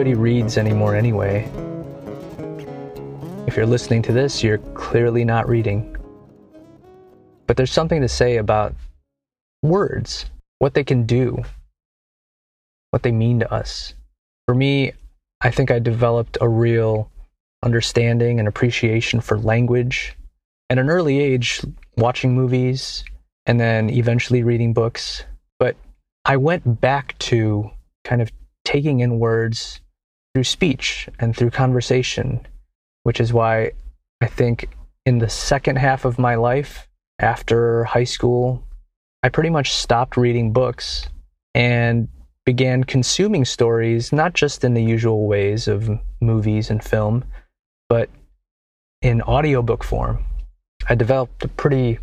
nobody reads anymore anyway. If you're listening to this, you're clearly not reading. But there's something to say about words, what they can do, what they mean to us. For me, I think I developed a real understanding and appreciation for language at an early age, watching movies and then eventually reading books. But I went back to kind of taking in words through speech and through conversation, which is why I think in the second half of my life, after high school, I pretty much stopped reading books and began consuming stories, not just in the usual ways of movies and film, but in audiobook form. I developed a pretty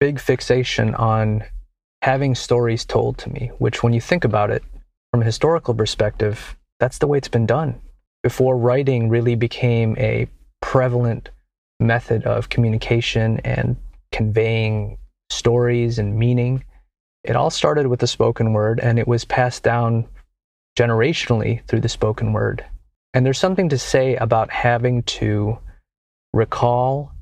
big fixation on having stories told to me, which, when you think about it from a historical perspective, that's the way it's been done. Before writing really became a prevalent method of communication and conveying stories and meaning. It all started with the spoken word and it was passed down generationally through the spoken word. And there's something to say about having to recall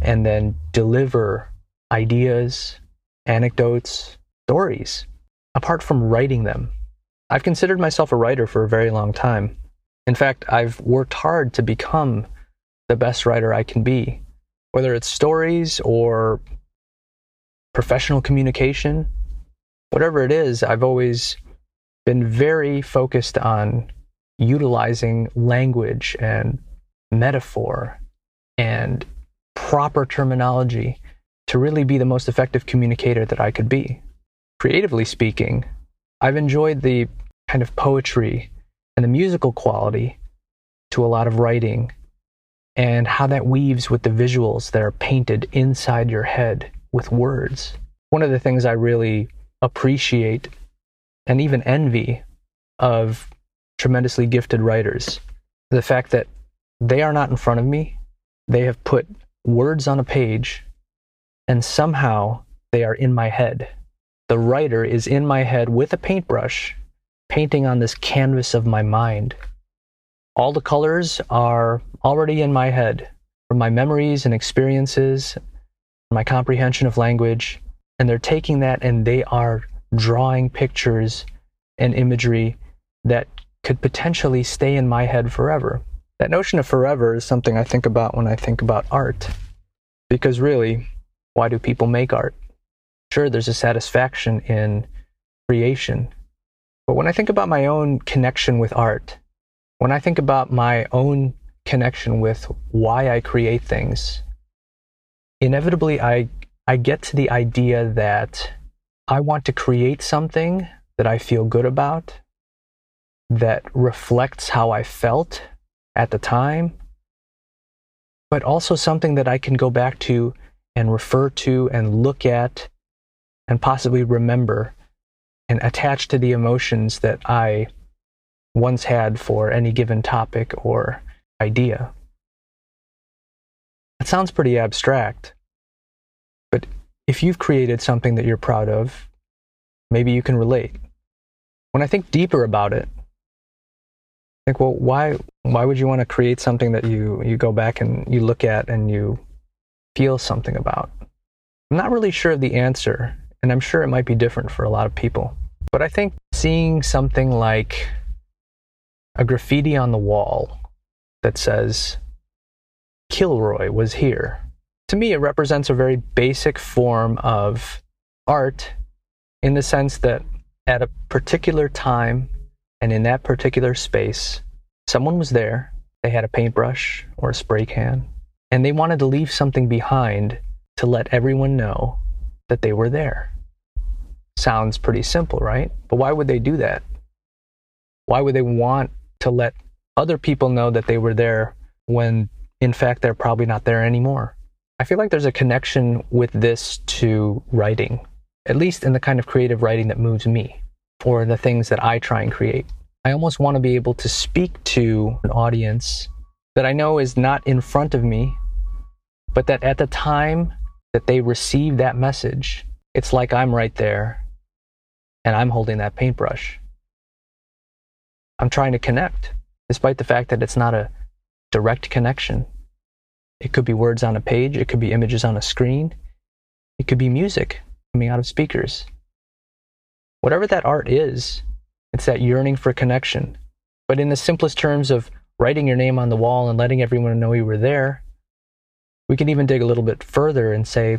and then deliver ideas, anecdotes, stories, apart from writing them. I've considered myself a writer for a very long time. In fact, I've worked hard to become the best writer I can be, whether it's stories or professional communication, whatever it is, I've always been very focused on utilizing language and metaphor and proper terminology to really be the most effective communicator that I could be. Creatively speaking, I've enjoyed the kind of poetry and the musical quality to a lot of writing and how that weaves with the visuals that are painted inside your head with words. One of the things I really appreciate and even envy of tremendously gifted writers the fact that they are not in front of me. They have put words on a page and somehow they are in my head. The writer is in my head with a paintbrush, painting on this canvas of my mind. All the colors are already in my head from my memories and experiences my comprehension of language, and they're taking that and they are drawing pictures and imagery that could potentially stay in my head forever. That notion of forever is something I think about when I think about art. Because really, why do people make art? Sure, there's a satisfaction in creation. But when I think about my own connection with art, when I think about my own connection with why I create things, inevitably I I get to the idea that I want to create something that I feel good about that reflects how I felt at the time but also something that I can go back to and refer to and look at and possibly remember and attach to the emotions that I once had for any given topic or idea. That sounds pretty abstract, but if you've created something that you're proud of, maybe you can relate. When I think deeper about it, I think, well, why why would you want to create something that you you go back and you look at and you feel something about? I'm not really sure of the answer, and I'm sure it might be different for a lot of people. But I think seeing something like a graffiti on the wall that says Kilroy was here. To me, it represents a very basic form of art in the sense that at a particular time and in that particular space, someone was there, they had a paintbrush or a spray can, and they wanted to leave something behind to let everyone know that they were there. Sounds pretty simple, right? But why would they do that? Why would they want to let other people know that they were there when in fact they're probably not there anymore. I feel like there's a connection with this to writing, at least in the kind of creative writing that moves me or the things that I try and create. I almost want to be able to speak to an audience that I know is not in front of me, but that at the time that they receive that message, it's like I'm right there and I'm holding that paintbrush. I'm trying to connect, despite the fact that it's not a direct connection. It could be words on a page, it could be images on a screen, it could be music coming out of speakers. Whatever that art is, it's that yearning for connection. But in the simplest terms of writing your name on the wall and letting everyone know you were there, we can even dig a little bit further and say,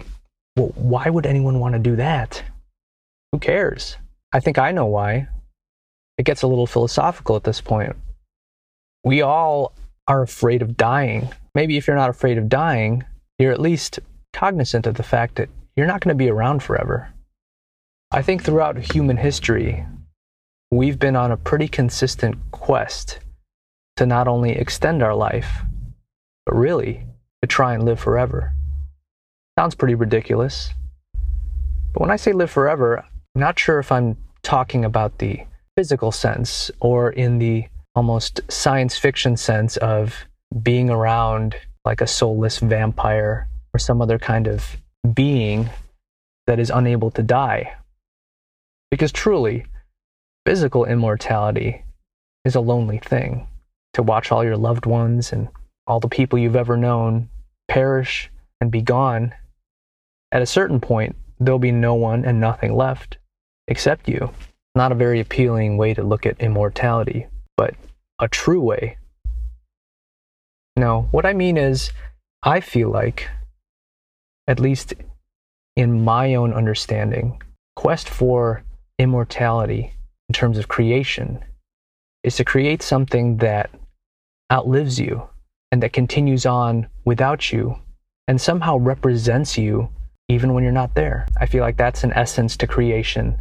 well, why would anyone want to do that? Who cares? I think I know why. It gets a little philosophical at this point. We all are afraid of dying. Maybe if you're not afraid of dying, you're at least cognizant of the fact that you're not going to be around forever. I think throughout human history, we've been on a pretty consistent quest to not only extend our life, but really to try and live forever. Sounds pretty ridiculous. But when I say live forever, I'm not sure if I'm talking about the physical sense or in the almost science fiction sense of being around like a soulless vampire or some other kind of being that is unable to die. Because truly, physical immortality is a lonely thing. To watch all your loved ones and all the people you've ever known perish and be gone, at a certain point, there'll be no one and nothing left except you. Not a very appealing way to look at immortality, but a true way. Now, what I mean is, I feel like, at least in my own understanding, quest for immortality in terms of creation is to create something that outlives you and that continues on without you and somehow represents you even when you're not there. I feel like that's an essence to creation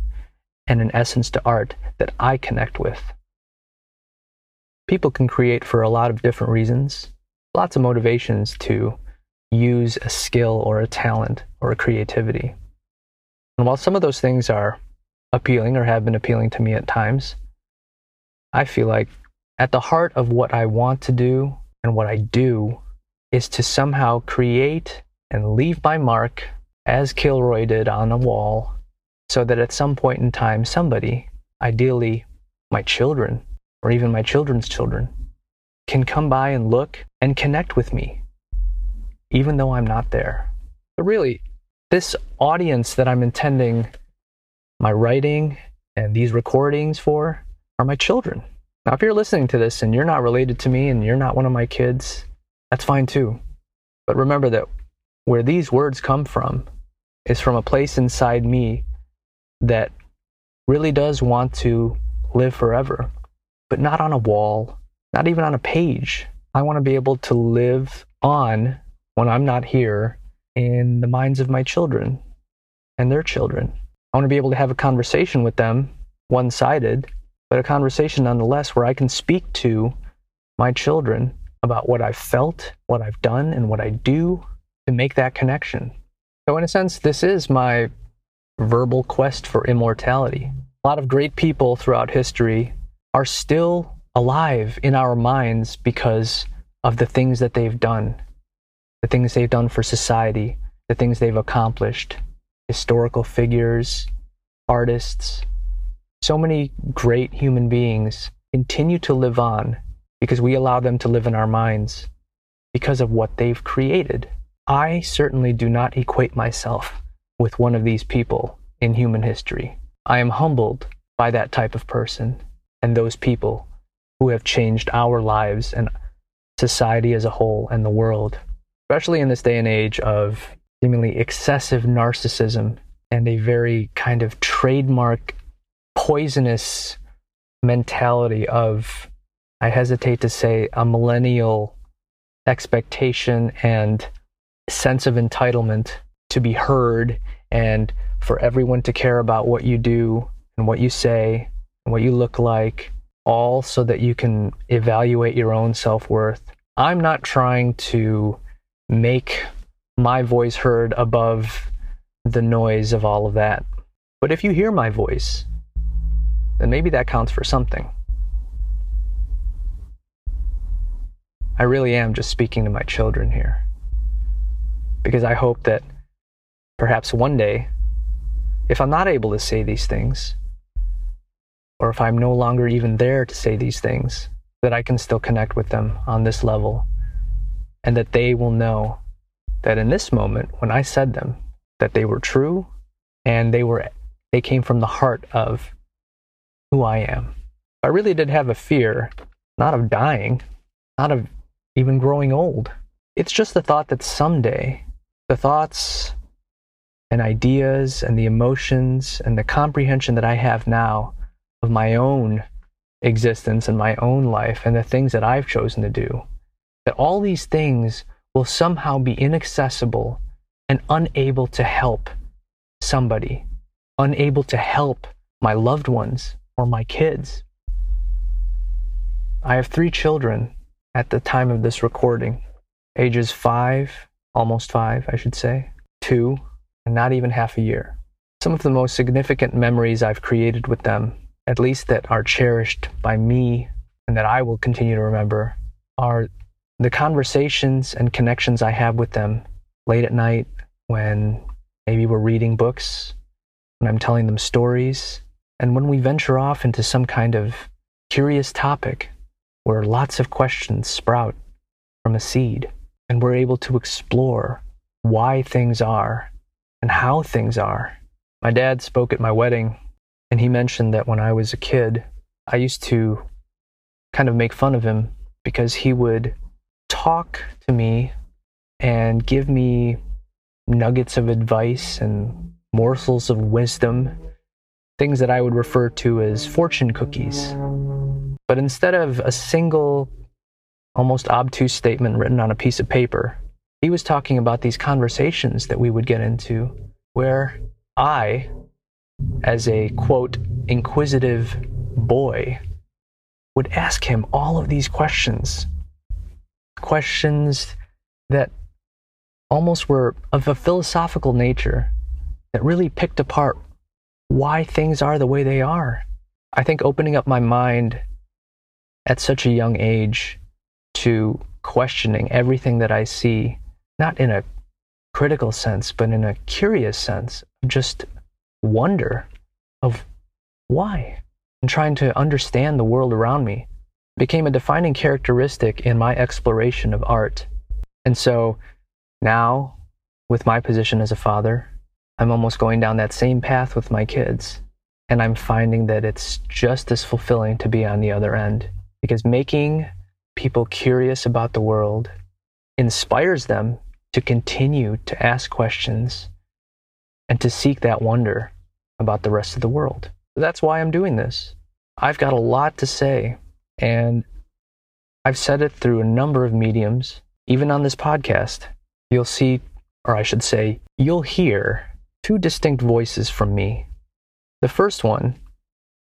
and an essence to art that I connect with. People can create for a lot of different reasons, lots of motivations to use a skill or a talent or a creativity. And while some of those things are appealing or have been appealing to me at times, I feel like at the heart of what I want to do and what I do is to somehow create and leave my mark as Kilroy did on a wall so that at some point in time, somebody, ideally my children or even my children's children, can come by and look and connect with me, even though I'm not there. But really, this audience that I'm intending my writing and these recordings for are my children. Now, if you're listening to this and you're not related to me and you're not one of my kids, that's fine too. But remember that where these words come from is from a place inside me that really does want to live forever, but not on a wall, not even on a page. I want to be able to live on when I'm not here in the minds of my children and their children. I want to be able to have a conversation with them, one sided, but a conversation nonetheless where I can speak to my children about what I've felt, what I've done, and what I do to make that connection. So, in a sense, this is my verbal quest for immortality. A lot of great people throughout history are still alive in our minds because of the things that they've done, the things they've done for society, the things they've accomplished, historical figures, artists. So many great human beings continue to live on because we allow them to live in our minds because of what they've created. I certainly do not equate myself with one of these people in human history. I am humbled by that type of person and those people who have changed our lives and society as a whole and the world, especially in this day and age of seemingly excessive narcissism and a very kind of trademark poisonous mentality of, I hesitate to say, a millennial expectation and sense of entitlement to be heard and for everyone to care about what you do and what you say and what you look like, all so that you can evaluate your own self worth. I'm not trying to make my voice heard above the noise of all of that. But if you hear my voice, then maybe that counts for something. I really am just speaking to my children here because I hope that perhaps one day, if I'm not able to say these things, or if I'm no longer even there to say these things, that I can still connect with them on this level and that they will know that in this moment when I said them that they were true and they were they came from the heart of who I am. I really did have a fear not of dying, not of even growing old. It's just the thought that someday the thoughts and ideas and the emotions and the comprehension that I have now of my own existence and my own life and the things that I've chosen to do, that all these things will somehow be inaccessible and unable to help somebody, unable to help my loved ones or my kids. I have three children at the time of this recording ages five, almost five, I should say, two, and not even half a year. Some of the most significant memories I've created with them, at least that are cherished by me and that I will continue to remember, are the conversations and connections I have with them late at night when maybe we're reading books, when I'm telling them stories, and when we venture off into some kind of curious topic where lots of questions sprout from a seed and we're able to explore why things are and how things are. My dad spoke at my wedding and he mentioned that when I was a kid, I used to kind of make fun of him because he would talk to me and give me nuggets of advice and morsels of wisdom, things that I would refer to as fortune cookies. But instead of a single, almost obtuse statement written on a piece of paper, he was talking about these conversations that we would get into where I, as a quote, inquisitive boy, would ask him all of these questions questions that almost were of a philosophical nature that really picked apart why things are the way they are. I think opening up my mind at such a young age to questioning everything that I see, not in a critical sense, but in a curious sense, just wonder of why, and trying to understand the world around me became a defining characteristic in my exploration of art. And so now, with my position as a father, I'm almost going down that same path with my kids. And I'm finding that it's just as fulfilling to be on the other end because making people curious about the world inspires them to continue to ask questions and to seek that wonder about the rest of the world. That's why I'm doing this. I've got a lot to say and I've said it through a number of mediums, even on this podcast. You'll see, or I should say, you'll hear two distinct voices from me. The first one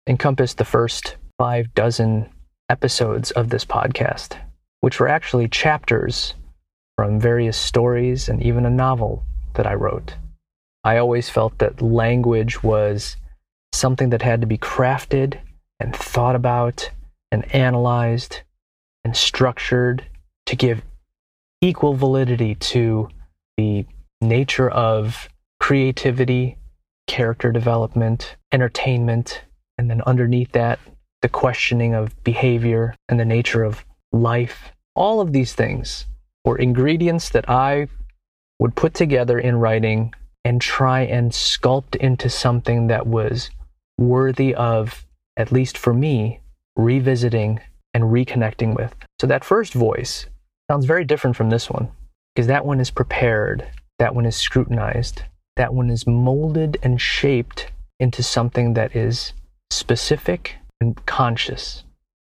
encompassed the first five dozen episodes of this podcast, which were actually chapters from various stories and even a novel that I wrote. I always felt that language was something that had to be crafted and thought about and analyzed and structured to give equal validity to the nature of creativity, character development, entertainment, and then underneath that, the questioning of behavior and the nature of life. All of these things were ingredients that I would put together in writing and try and sculpt into something that was worthy of, at least for me, revisiting and reconnecting with. So that first voice sounds very different from this one because that one is prepared, that one is scrutinized, that one is molded and shaped into something that is specific and conscious.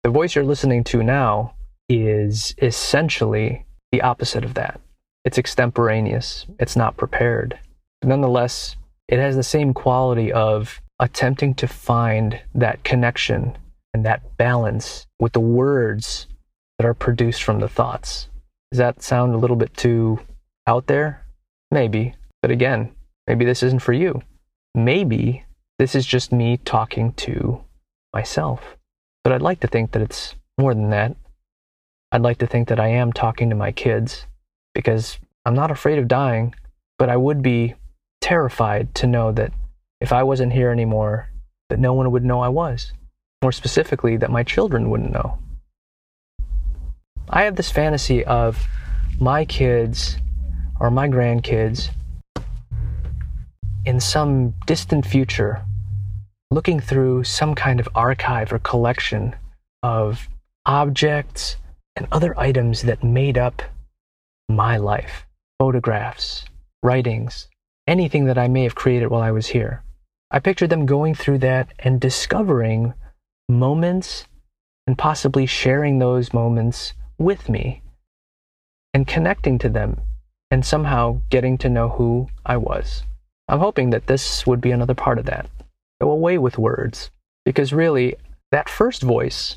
The voice you're listening to now is essentially the opposite of that. It's extemporaneous, it's not prepared. Nonetheless, it has the same quality of attempting to find that connection and that balance with the words that are produced from the thoughts. Does that sound a little bit too out there? Maybe. But again, maybe this isn't for you. Maybe this is just me talking to myself. But I'd like to think that it's more than that. I'd like to think that I am talking to my kids because I'm not afraid of dying, but I would be terrified to know that if I wasn't here anymore, that no one would know I was More specifically, that my children wouldn't know. I have this fantasy of my kids or my grandkids in some distant future looking through some kind of archive or collection of objects and other items that made up my life photographs, writings, anything that I may have created while I was here. I pictured them going through that and discovering moments and possibly sharing those moments with me and connecting to them and somehow getting to know who I was. I'm hoping that this would be another part of that. Go away with words. Because really, that first voice,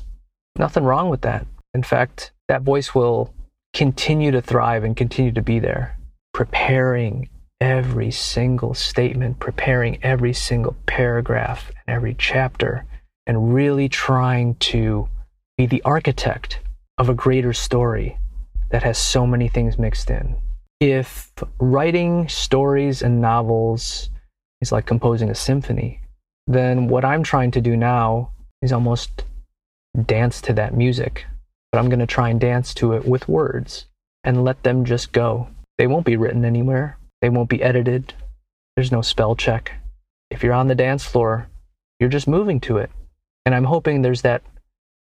nothing wrong with that. In fact, that voice will continue to thrive and continue to be there, preparing every single statement, preparing every single paragraph and every chapter, and really trying to be the architect of a greater story that has so many things mixed in. If writing stories and novels is like composing a symphony, then what I'm trying to do now is almost dance to that music. But I'm going to try and dance to it with words and let them just go. They won't be written anywhere, they won't be edited. There's no spell check. If you're on the dance floor, you're just moving to it. And I'm hoping there's that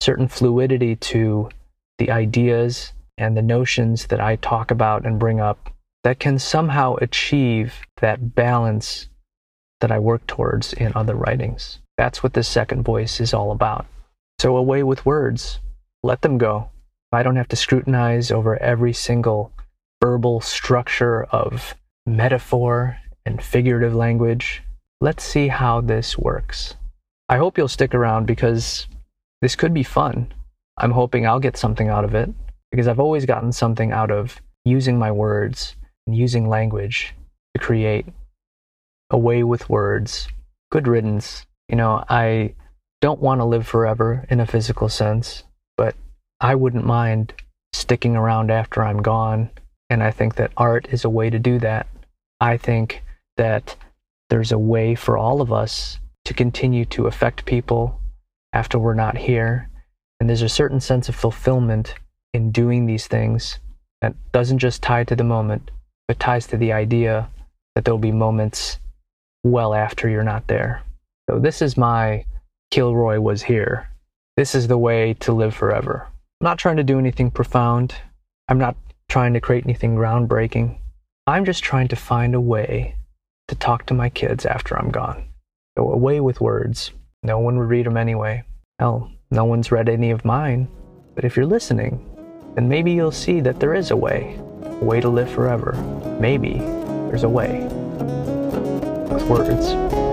certain fluidity to the ideas and the notions that I talk about and bring up that can somehow achieve that balance that I work towards in other writings. That's what this second voice is all about. So, away with words, let them go. I don't have to scrutinize over every single verbal structure of metaphor and figurative language. Let's see how this works. I hope you'll stick around because this could be fun. I'm hoping I'll get something out of it because I've always gotten something out of using my words and using language to create a way with words. Good riddance. You know, I don't want to live forever in a physical sense, I wouldn't mind sticking around after I'm gone. And I think that art is a way to do that. I think that there's a way for all of us to continue to affect people after we're not here. And there's a certain sense of fulfillment in doing these things that doesn't just tie to the moment, but ties to the idea that there'll be moments well after you're not there. So, this is my Kilroy was here. This is the way to live forever. I'm not trying to do anything profound. I'm not trying to create anything groundbreaking. I'm just trying to find a way to talk to my kids after I'm gone. Go away with words. No one would read them anyway. Hell, no one's read any of mine. But if you're listening, then maybe you'll see that there is a way. A way to live forever. Maybe there's a way. With words.